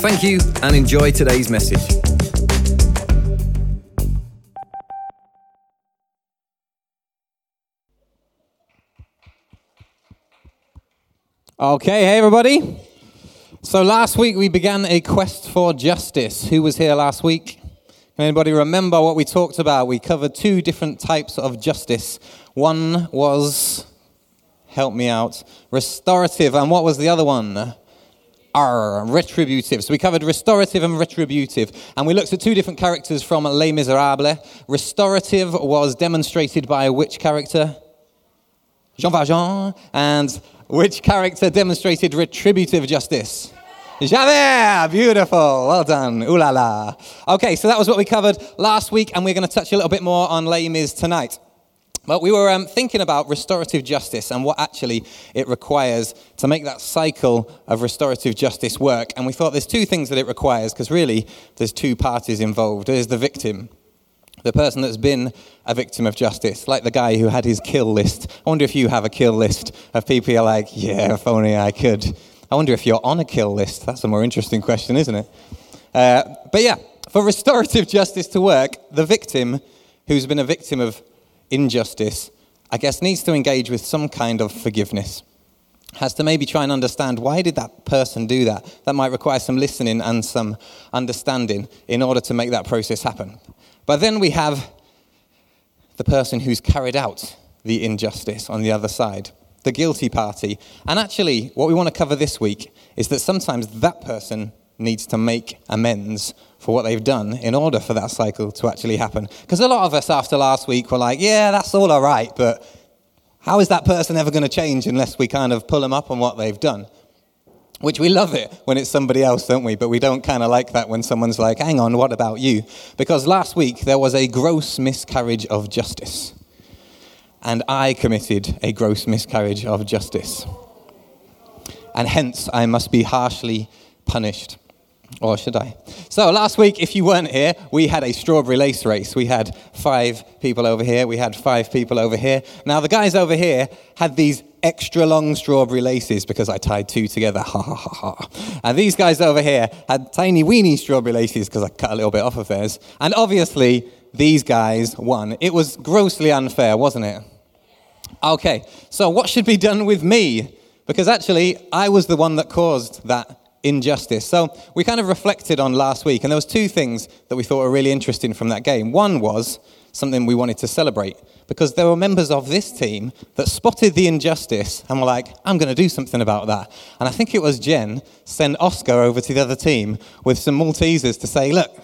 Thank you and enjoy today's message. Okay, hey everybody. So last week we began a quest for justice. Who was here last week? Can anybody remember what we talked about? We covered two different types of justice. One was, help me out, restorative, and what was the other one? R, retributive. So we covered restorative and retributive. And we looked at two different characters from Les Miserables. Restorative was demonstrated by which character? Jean Valjean. And which character demonstrated retributive justice? Javert, beautiful, well done, ooh la la. Okay, so that was what we covered last week, and we're going to touch a little bit more on Les Mis tonight. But we were um, thinking about restorative justice and what actually it requires to make that cycle of restorative justice work. And we thought there's two things that it requires, because really there's two parties involved. There's the victim, the person that's been a victim of justice, like the guy who had his kill list. I wonder if you have a kill list of people you're like, yeah, if only I could. I wonder if you're on a kill list. That's a more interesting question, isn't it? Uh, but yeah, for restorative justice to work, the victim who's been a victim of injustice, I guess, needs to engage with some kind of forgiveness. Has to maybe try and understand why did that person do that? That might require some listening and some understanding in order to make that process happen. But then we have the person who's carried out the injustice on the other side, the guilty party. And actually, what we want to cover this week is that sometimes that person needs to make amends for what they've done in order for that cycle to actually happen. Because a lot of us after last week were like, yeah, that's all all right, but how is that person ever going to change unless we kind of pull them up on what they've done? Which we love it when it's somebody else, don't we? But we don't kind of like that when someone's like, hang on, what about you? Because last week there was a gross miscarriage of justice. And I committed a gross miscarriage of justice. And hence I must be harshly punished. Or should I? So last week, if you weren't here, we had a strawberry lace race. We had five people over here. We had five people over here. Now, the guys over here had these extra long strawberry laces because I tied two together. Ha ha ha ha. And these guys over here had tiny weeny strawberry laces because I cut a little bit off of theirs. And obviously, these guys won. It was grossly unfair, wasn't it? Okay, so what should be done with me? Because actually, I was the one that caused that injustice. So we kind of reflected on last week, and there was two things that we thought were really interesting from that game. One was something we wanted to celebrate because there were members of this team that spotted the injustice and were like, I'm going to do something about that. And I think it was Jen sent Oscar over to the other team with some Maltesers to say, look,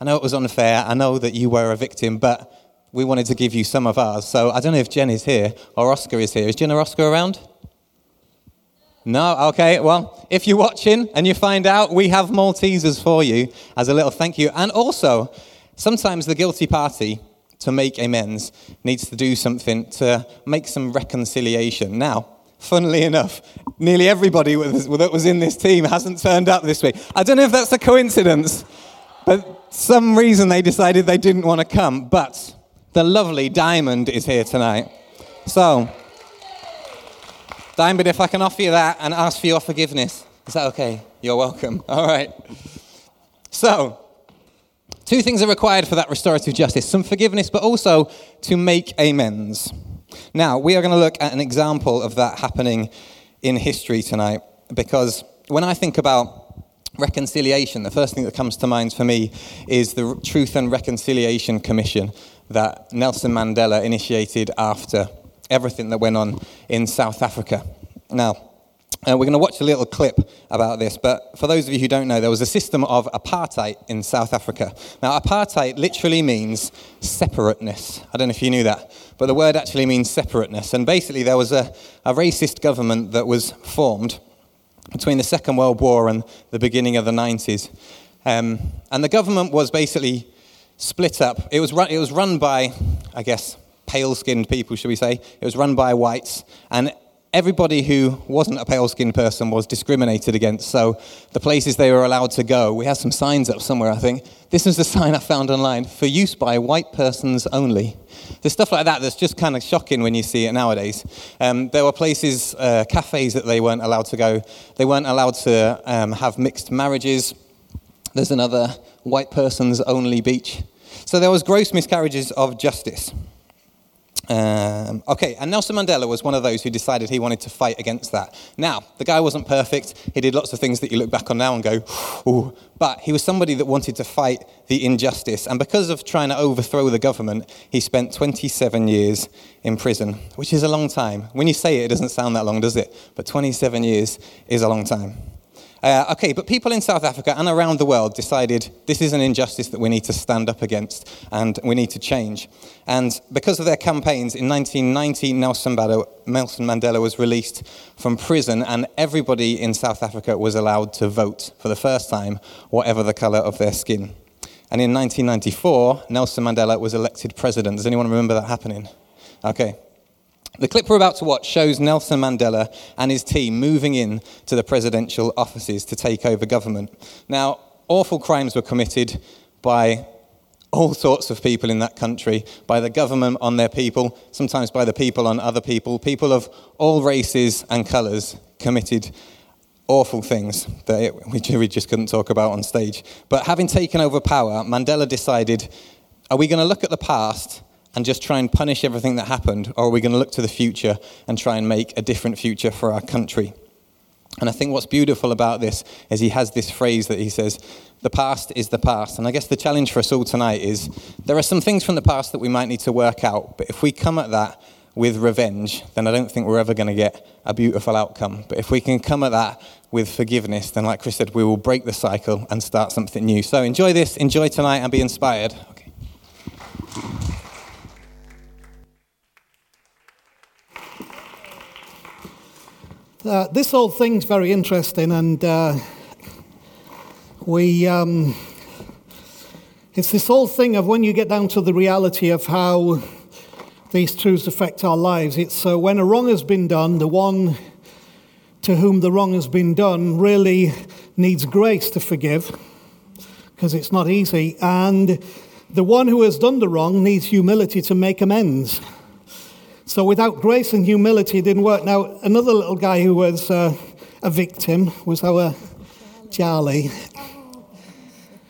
I know it was unfair. I know that you were a victim, but we wanted to give you some of ours. So I don't know if Jen is here or Oscar is here. Is Jen or Oscar around? No? Okay, well, if you're watching and you find out, we have Maltesers for you as a little thank you. And also, sometimes the guilty party, to make amends, needs to do something to make some reconciliation. Now, funnily enough, nearly everybody that was in this team hasn't turned up this week. I don't know if that's a coincidence, but some reason they decided they didn't want to come. But the lovely Diamond is here tonight. So, Diamond, if I can offer you that and ask for your forgiveness, is that okay? You're welcome. All right. So, two things are required for that restorative justice some forgiveness, but also to make amends. Now, we are going to look at an example of that happening in history tonight because when I think about reconciliation, the first thing that comes to mind for me is the Truth and Reconciliation Commission that Nelson Mandela initiated after everything that went on in South Africa. Now, uh, we're going to watch a little clip about this, but for those of you who don't know, there was a system of apartheid in South Africa. Now, apartheid literally means separateness. I don't know if you knew that, but the word actually means separateness. And basically, there was a, a racist government that was formed between the Second World War and the beginning of the 90s. Um, and the government was basically split up. It was, run, it was run by, I guess, pale skinned people, should we say. It was run by whites. And everybody who wasn't a pale skinned person was discriminated against. So the places they were allowed to go, we had some signs up somewhere, I think. This is the sign I found online for use by white persons only. There's stuff like that that's just kind of shocking when you see it nowadays. Um, there were places, uh, cafes that they weren't allowed to go. They weren't allowed to um, have mixed marriages. There's another white persons only beach. So there was gross miscarriages of justice. Um, okay, and Nelson Mandela was one of those who decided he wanted to fight against that. Now, the guy wasn't perfect. He did lots of things that you look back on now and go, ooh. But he was somebody that wanted to fight the injustice. And because of trying to overthrow the government, he spent 27 years in prison, which is a long time. When you say it, it doesn't sound that long, does it? But 27 years is a long time. Uh, okay, but people in South Africa and around the world decided this is an injustice that we need to stand up against and we need to change. And because of their campaigns, in 1990, Nelson Mandela was released from prison, and everybody in South Africa was allowed to vote for the first time, whatever the colour of their skin. And in 1994, Nelson Mandela was elected president. Does anyone remember that happening? Okay. The clip we're about to watch shows Nelson Mandela and his team moving in to the presidential offices to take over government. Now, awful crimes were committed by all sorts of people in that country, by the government on their people, sometimes by the people on other people. People of all races and colours committed awful things that it, we just couldn't talk about on stage. But having taken over power, Mandela decided are we going to look at the past and just try and punish everything that happened, or are we going to look to the future and try and make a different future for our country? And I think what's beautiful about this is he has this phrase that he says, the past is the past. And I guess the challenge for us all tonight is there are some things from the past that we might need to work out, but if we come at that with revenge, then I don't think we're ever going to get a beautiful outcome. But if we can come at that with forgiveness, then, like Chris said, we will break the cycle and start something new. So enjoy this, enjoy tonight, and be inspired. Okay. Uh, this whole thing's very interesting, and uh, we. Um, it's this whole thing of when you get down to the reality of how these truths affect our lives. It's uh, when a wrong has been done, the one to whom the wrong has been done really needs grace to forgive, because it's not easy, and the one who has done the wrong needs humility to make amends. So without grace and humility, it didn't work. Now, another little guy who was uh, a victim was our Charlie.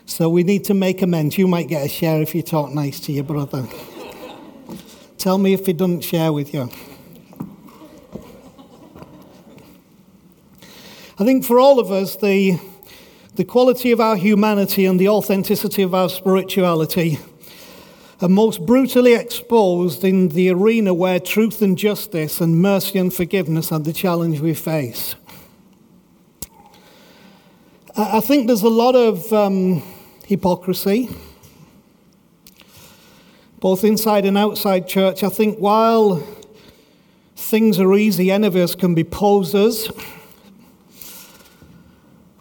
So we need to make amends. You might get a share if you talk nice to your brother. Tell me if he doesn't share with you. I think for all of us, the, the quality of our humanity and the authenticity of our spirituality are most brutally exposed in the arena where truth and justice and mercy and forgiveness are the challenge we face. I think there's a lot of um, hypocrisy, both inside and outside church. I think while things are easy, any of us can be posers,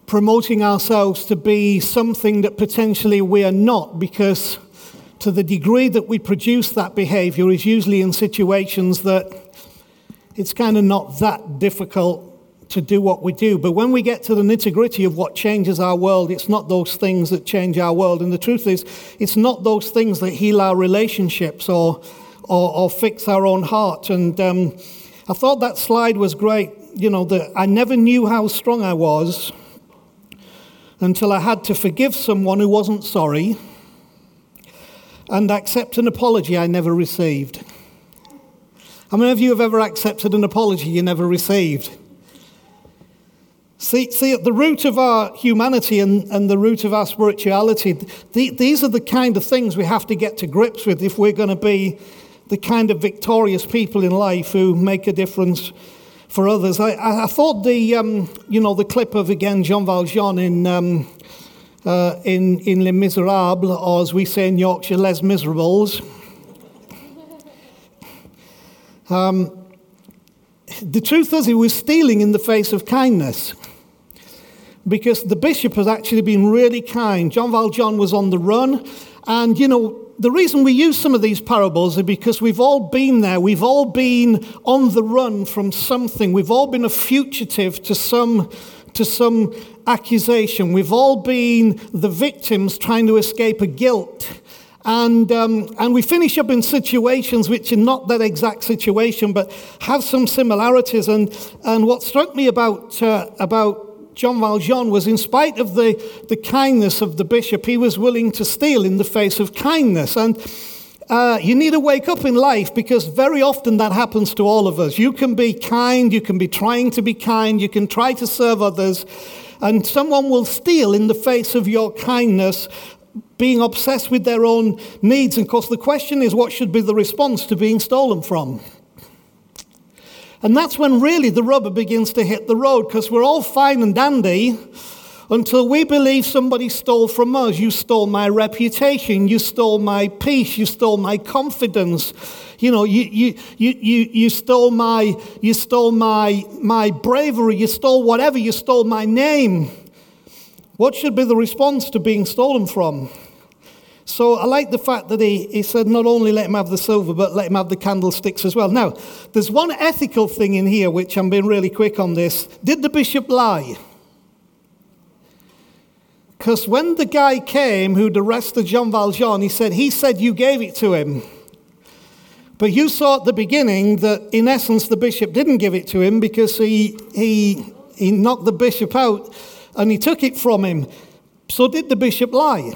promoting ourselves to be something that potentially we are not because to the degree that we produce that behavior is usually in situations that it's kind of not that difficult to do what we do. But when we get to the nitty gritty of what changes our world, it's not those things that change our world. And the truth is, it's not those things that heal our relationships or, or, or fix our own heart. And um, I thought that slide was great. You know, that I never knew how strong I was until I had to forgive someone who wasn't sorry and accept an apology I never received. How many of you have ever accepted an apology you never received? See, see at the root of our humanity and, and the root of our spirituality, the, these are the kind of things we have to get to grips with if we're going to be the kind of victorious people in life who make a difference for others. I, I thought the, um, you know, the clip of, again, Jean Valjean in um, uh, in, in Les Miserables, or as we say in Yorkshire, Les Miserables. Um, the truth is, he was stealing in the face of kindness. because the bishop has actually been really kind. John Valjean was on the run, and you know, the reason we use some of these parables is because we've all been there. We've all been on the run from something. We've all been a fugitive to some, to some accusation. We've all been the victims trying to escape a guilt. And, um, and we finish up in situations which are not that exact situation, but have some similarities. And, and what struck me about, uh, about John Valjean was, in spite of the, the kindness of the bishop, he was willing to steal in the face of kindness. And uh, you need to wake up in life because very often that happens to all of us. You can be kind, you can be trying to be kind, you can try to serve others, and someone will steal in the face of your kindness, being obsessed with their own needs. And of course, the question is what should be the response to being stolen from? And that's when really the rubber begins to hit the road because we're all fine and dandy until we believe somebody stole from us. You stole my reputation. You stole my peace. You stole my confidence. You know, you, you, you, you, you stole, my, you stole my, my bravery. You stole whatever. You stole my name. What should be the response to being stolen from? So I like the fact that he, he said not only let him have the silver, but let him have the candlesticks as well. Now, there's one ethical thing in here which I'm being really quick on this. Did the bishop lie? Because when the guy came who'd arrested Jean Valjean, he said, he said you gave it to him. But you saw at the beginning that, in essence, the bishop didn't give it to him because he, he, he knocked the bishop out and he took it from him. So, did the bishop lie?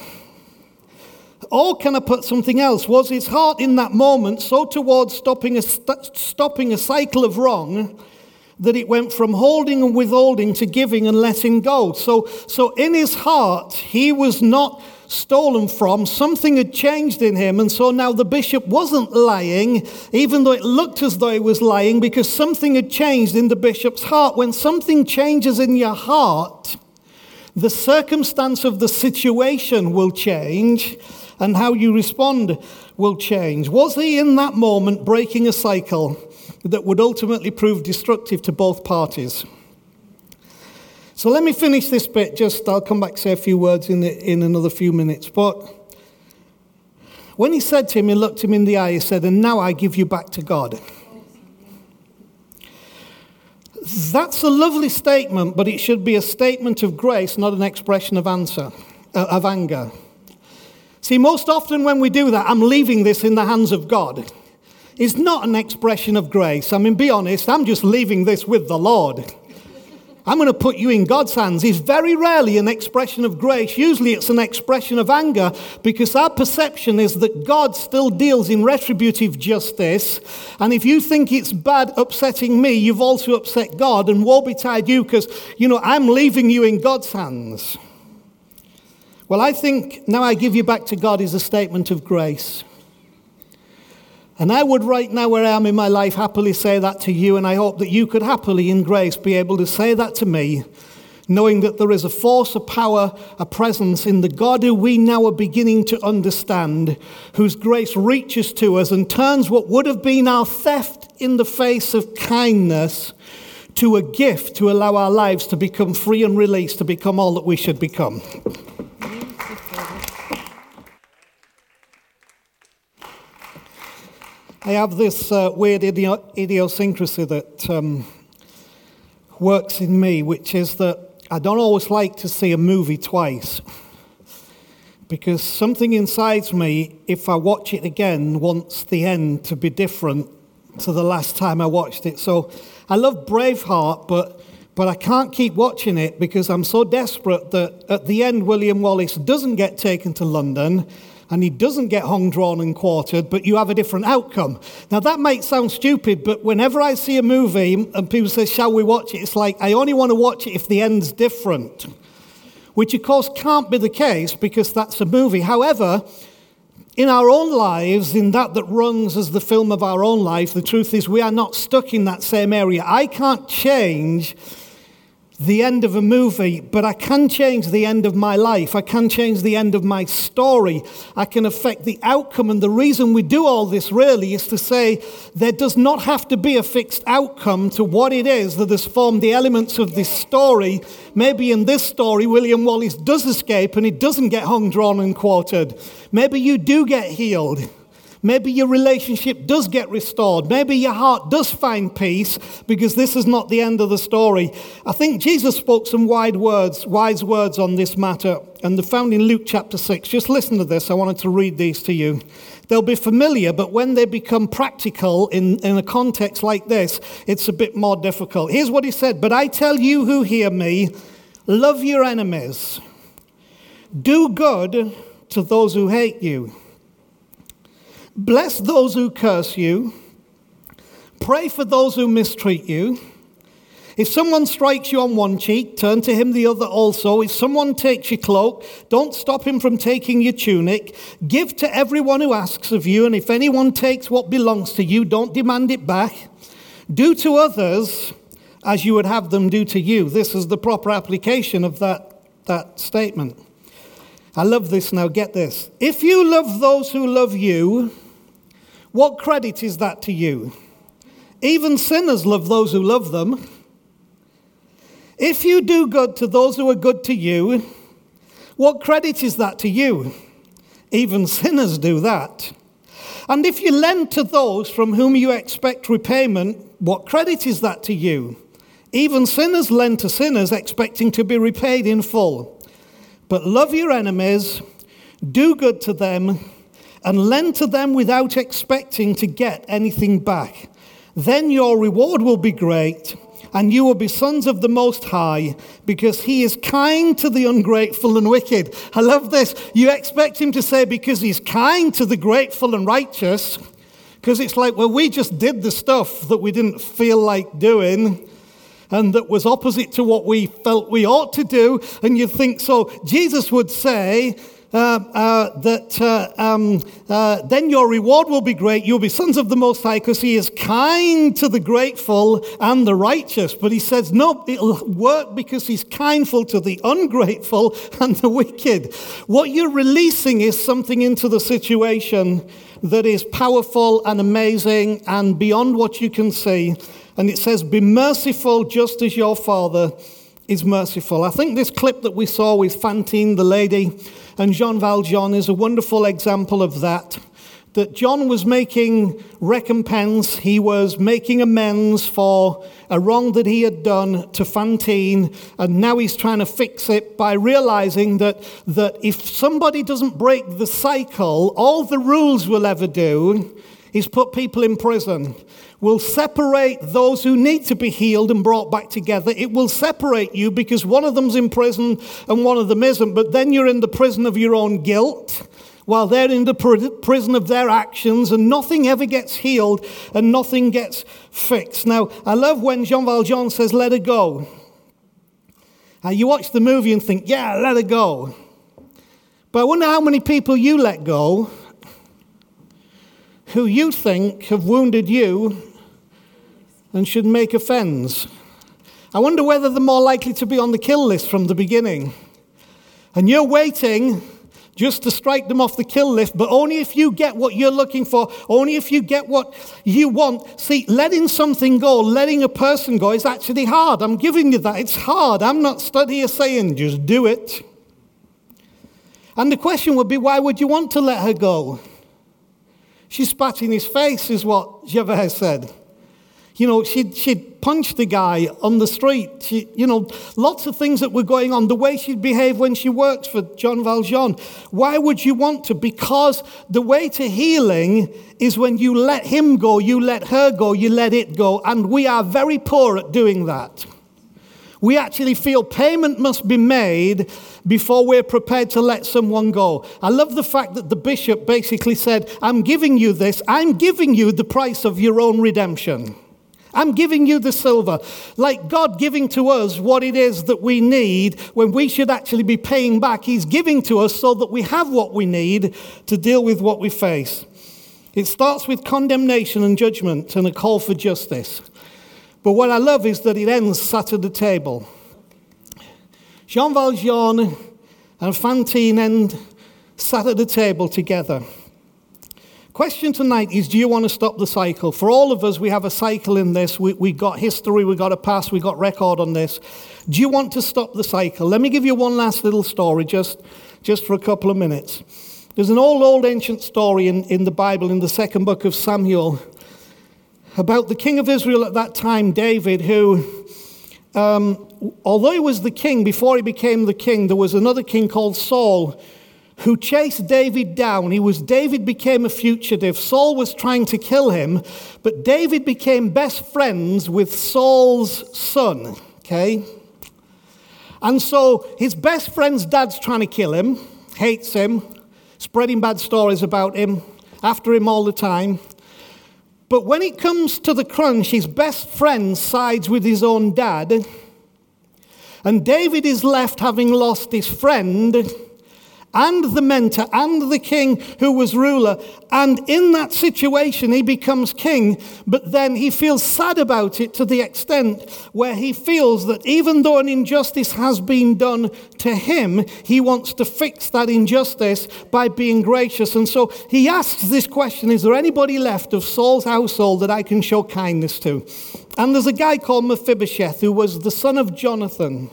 Or can I put something else? Was his heart in that moment so towards stopping a, st- stopping a cycle of wrong that it went from holding and withholding to giving and letting go? So, so in his heart, he was not stolen from. Something had changed in him. And so now the bishop wasn't lying, even though it looked as though he was lying, because something had changed in the bishop's heart. When something changes in your heart, the circumstance of the situation will change and how you respond will change. Was he in that moment breaking a cycle that would ultimately prove destructive to both parties? So let me finish this bit. Just I'll come back say a few words in, the, in another few minutes. But when he said to him, he looked him in the eye, he said, And now I give you back to God. That's a lovely statement, but it should be a statement of grace, not an expression of answer, uh, of anger. See, most often when we do that, I'm leaving this in the hands of God. It's not an expression of grace. I mean, be honest, I'm just leaving this with the Lord. I'm going to put you in God's hands. It's very rarely an expression of grace. Usually it's an expression of anger because our perception is that God still deals in retributive justice. And if you think it's bad upsetting me, you've also upset God. And woe betide you because, you know, I'm leaving you in God's hands. Well, I think now I give you back to God is a statement of grace. And I would, right now, where I am in my life, happily say that to you, and I hope that you could happily, in grace, be able to say that to me, knowing that there is a force, a power, a presence in the God who we now are beginning to understand, whose grace reaches to us and turns what would have been our theft in the face of kindness to a gift to allow our lives to become free and released, to become all that we should become. I have this uh, weird idiosyncrasy that um, works in me, which is that I don't always like to see a movie twice. Because something inside me, if I watch it again, wants the end to be different to the last time I watched it. So I love Braveheart, but, but I can't keep watching it because I'm so desperate that at the end, William Wallace doesn't get taken to London and he doesn't get hung, drawn, and quartered, but you have a different outcome. Now, that might sound stupid, but whenever I see a movie and people say, Shall we watch it? It's like, I only want to watch it if the end's different, which, of course, can't be the case because that's a movie. However, in our own lives, in that that runs as the film of our own life, the truth is we are not stuck in that same area. I can't change the end of a movie, but I can change the end of my life. I can change the end of my story. I can affect the outcome. And the reason we do all this really is to say there does not have to be a fixed outcome to what it is that has formed the elements of this story. Maybe in this story, William Wallace does escape and he doesn't get hung, drawn, and quartered. Maybe you do get healed. Maybe your relationship does get restored. Maybe your heart does find peace because this is not the end of the story. I think Jesus spoke some wide words, wise words on this matter, and they're found in Luke chapter 6. Just listen to this. I wanted to read these to you. They'll be familiar, but when they become practical in, in a context like this, it's a bit more difficult. Here's what he said But I tell you who hear me, love your enemies, do good to those who hate you. Bless those who curse you. Pray for those who mistreat you. If someone strikes you on one cheek, turn to him the other also. If someone takes your cloak, don't stop him from taking your tunic. Give to everyone who asks of you, and if anyone takes what belongs to you, don't demand it back. Do to others as you would have them do to you. This is the proper application of that, that statement. I love this now. Get this. If you love those who love you, what credit is that to you? Even sinners love those who love them. If you do good to those who are good to you, what credit is that to you? Even sinners do that. And if you lend to those from whom you expect repayment, what credit is that to you? Even sinners lend to sinners expecting to be repaid in full. But love your enemies, do good to them, and lend to them without expecting to get anything back. Then your reward will be great, and you will be sons of the Most High, because He is kind to the ungrateful and wicked. I love this. You expect Him to say, because He's kind to the grateful and righteous, because it's like, well, we just did the stuff that we didn't feel like doing and that was opposite to what we felt we ought to do. And you think so. Jesus would say, that uh, um, uh, then your reward will be great. You'll be sons of the Most High because He is kind to the grateful and the righteous. But He says, no, it'll work because He's kindful to the ungrateful and the wicked. What you're releasing is something into the situation that is powerful and amazing and beyond what you can see. And it says, Be merciful just as your Father is merciful. I think this clip that we saw with Fantine, the lady, and Jean Valjean is a wonderful example of that. That John was making recompense, he was making amends for a wrong that he had done to Fantine, and now he's trying to fix it by realizing that, that if somebody doesn't break the cycle, all the rules will ever do is put people in prison will separate those who need to be healed and brought back together. It will separate you because one of them's in prison and one of them isn't, but then you're in the prison of your own guilt while they're in the prison of their actions, and nothing ever gets healed and nothing gets fixed. Now, I love when Jean Valjean says, Let her go. Uh, you watch the movie and think, Yeah, let her go. But I wonder how many people you let go who you think have wounded you and should make offense. I wonder whether they're more likely to be on the kill list from the beginning. And you're waiting just to strike them off the kill list, but only if you get what you're looking for, only if you get what you want. See, letting something go, letting a person go is actually hard. I'm giving you that. It's hard. I'm not studying saying just do it. And the question would be why would you want to let her go? She spat in his face, is what Javert said. You know, she'd, she'd punched the guy on the street. She, you know, lots of things that were going on. The way she'd behave when she worked for Jean Valjean. Why would you want to? Because the way to healing is when you let him go, you let her go, you let it go. And we are very poor at doing that. We actually feel payment must be made before we're prepared to let someone go. I love the fact that the bishop basically said, I'm giving you this, I'm giving you the price of your own redemption. I'm giving you the silver. Like God giving to us what it is that we need when we should actually be paying back. He's giving to us so that we have what we need to deal with what we face. It starts with condemnation and judgment and a call for justice. But what I love is that it ends sat at the table. Jean Valjean and Fantine and sat at the table together. Question tonight is do you want to stop the cycle? For all of us, we have a cycle in this. We, we got history, we got a past, we got record on this. Do you want to stop the cycle? Let me give you one last little story just, just for a couple of minutes. There's an old, old ancient story in, in the Bible, in the second book of Samuel, about the king of Israel at that time, David, who, um, although he was the king, before he became the king, there was another king called Saul who chased David down. He was David became a fugitive. Saul was trying to kill him, but David became best friends with Saul's son, okay? And so his best friend's dad's trying to kill him, hates him, spreading bad stories about him, after him all the time. But when it comes to the crunch, his best friend sides with his own dad. And David is left having lost his friend and the mentor and the king who was ruler. And in that situation, he becomes king, but then he feels sad about it to the extent where he feels that even though an injustice has been done to him, he wants to fix that injustice by being gracious. And so he asks this question Is there anybody left of Saul's household that I can show kindness to? And there's a guy called Mephibosheth who was the son of Jonathan.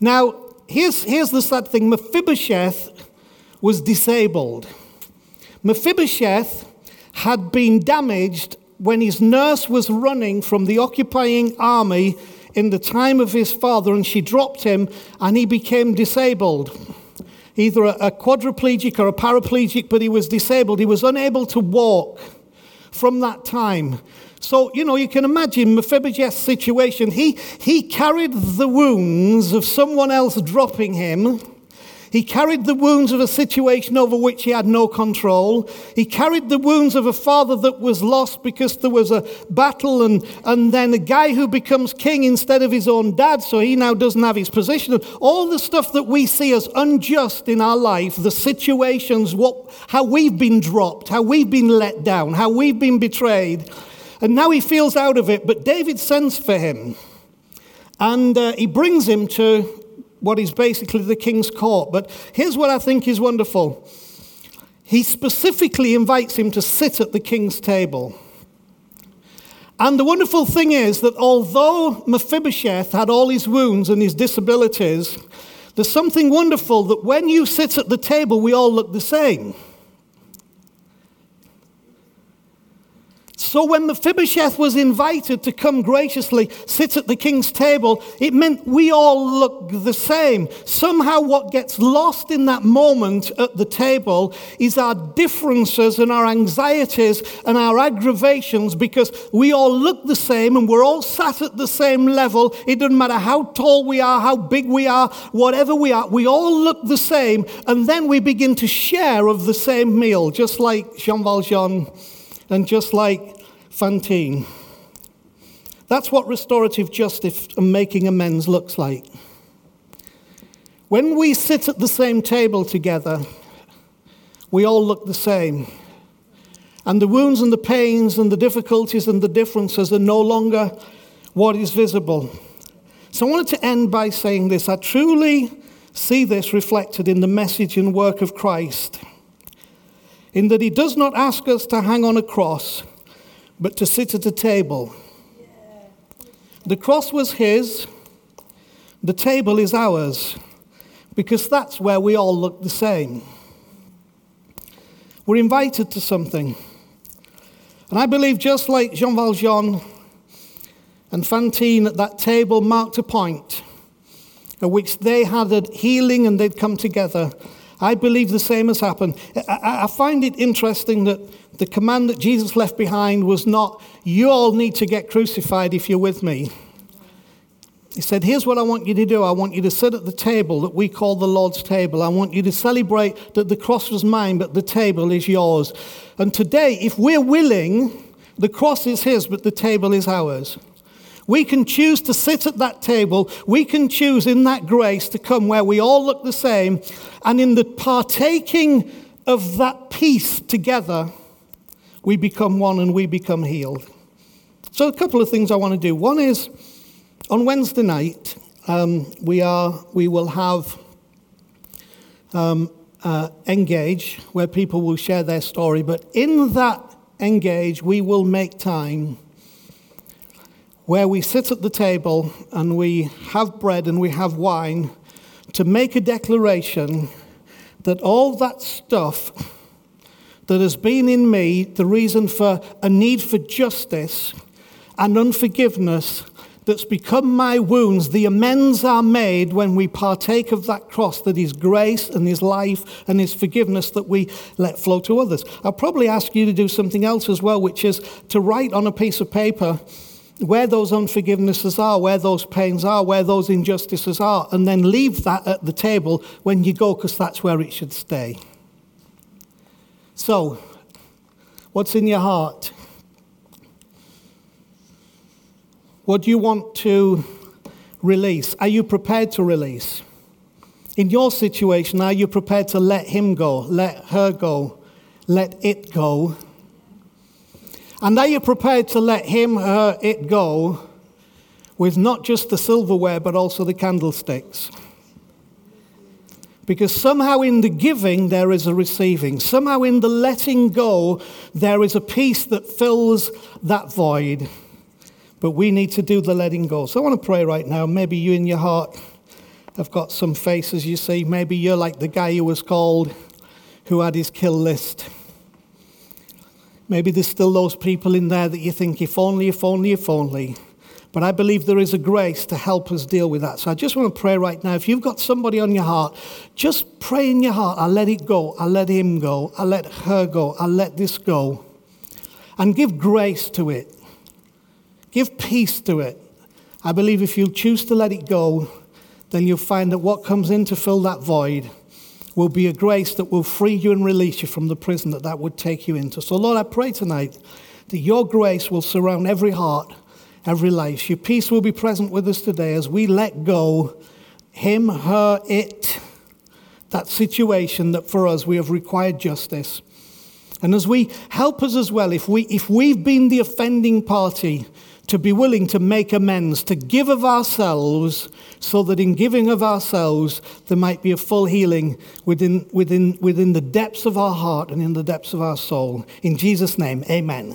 Now, here's, here's the sad thing Mephibosheth was disabled. Mephibosheth had been damaged when his nurse was running from the occupying army in the time of his father, and she dropped him, and he became disabled. Either a, a quadriplegic or a paraplegic, but he was disabled. He was unable to walk from that time. So, you know, you can imagine Mephibosheth's situation. He, he carried the wounds of someone else dropping him. He carried the wounds of a situation over which he had no control. He carried the wounds of a father that was lost because there was a battle, and, and then a guy who becomes king instead of his own dad, so he now doesn't have his position. All the stuff that we see as unjust in our life, the situations, what, how we've been dropped, how we've been let down, how we've been betrayed. And now he feels out of it, but David sends for him. And uh, he brings him to what is basically the king's court. But here's what I think is wonderful he specifically invites him to sit at the king's table. And the wonderful thing is that although Mephibosheth had all his wounds and his disabilities, there's something wonderful that when you sit at the table, we all look the same. So when Mephibosheth was invited to come graciously sit at the king's table, it meant we all look the same. Somehow, what gets lost in that moment at the table is our differences and our anxieties and our aggravations because we all look the same and we're all sat at the same level. It doesn't matter how tall we are, how big we are, whatever we are, we all look the same. And then we begin to share of the same meal, just like Jean Valjean and just like Fantine. That's what restorative justice and making amends looks like. When we sit at the same table together, we all look the same. And the wounds and the pains and the difficulties and the differences are no longer what is visible. So I wanted to end by saying this. I truly see this reflected in the message and work of Christ, in that he does not ask us to hang on a cross but to sit at a table. The cross was his, the table is ours, because that's where we all look the same. We're invited to something. And I believe just like Jean Valjean and Fantine at that table marked a point at which they had a healing and they'd come together, I believe the same has happened. I, find it interesting that the command that Jesus left behind was not, you all need to get crucified if you're with me. He said, Here's what I want you to do. I want you to sit at the table that we call the Lord's table. I want you to celebrate that the cross was mine, but the table is yours. And today, if we're willing, the cross is his, but the table is ours. We can choose to sit at that table. We can choose in that grace to come where we all look the same. And in the partaking of that peace together, we become one and we become healed. So, a couple of things I want to do. One is on Wednesday night, um, we, are, we will have um, uh, Engage, where people will share their story. But in that Engage, we will make time where we sit at the table and we have bread and we have wine to make a declaration that all that stuff that has been in me, the reason for a need for justice and unforgiveness, that's become my wounds, the amends are made when we partake of that cross that is grace and His life and His forgiveness that we let flow to others. I'll probably ask you to do something else as well, which is to write on a piece of paper where those unforgivenesses are, where those pains are, where those injustices are, and then leave that at the table when you go, because that's where it should stay. So, what's in your heart? What do you want to release? Are you prepared to release? In your situation, are you prepared to let him go, let her go, let it go? And are you prepared to let him, her, it go with not just the silverware, but also the candlesticks? Because somehow in the giving, there is a receiving. Somehow in the letting go, there is a peace that fills that void. But we need to do the letting go. So I want to pray right now. Maybe you in your heart have got some faces you see. Maybe you're like the guy who was called, who had his kill list. Maybe there's still those people in there that you think, if only, if only, if only. But I believe there is a grace to help us deal with that. So I just want to pray right now. If you've got somebody on your heart, just pray in your heart. I'll let it go. I'll let him go. I'll let her go. I'll let this go. And give grace to it. Give peace to it. I believe if you choose to let it go, then you'll find that what comes in to fill that void will be a grace that will free you and release you from the prison that that would take you into. So, Lord, I pray tonight that your grace will surround every heart, every life. Your peace will be present with us today as we let go him, her, it, that situation that for us we have required justice. And as we help us as well, if, we, if we've been the offending party, to be willing to make amends, to give of ourselves, so that in giving of ourselves, there might be a full healing within, within, within the depths of our heart and in the depths of our soul. In Jesus' name, amen.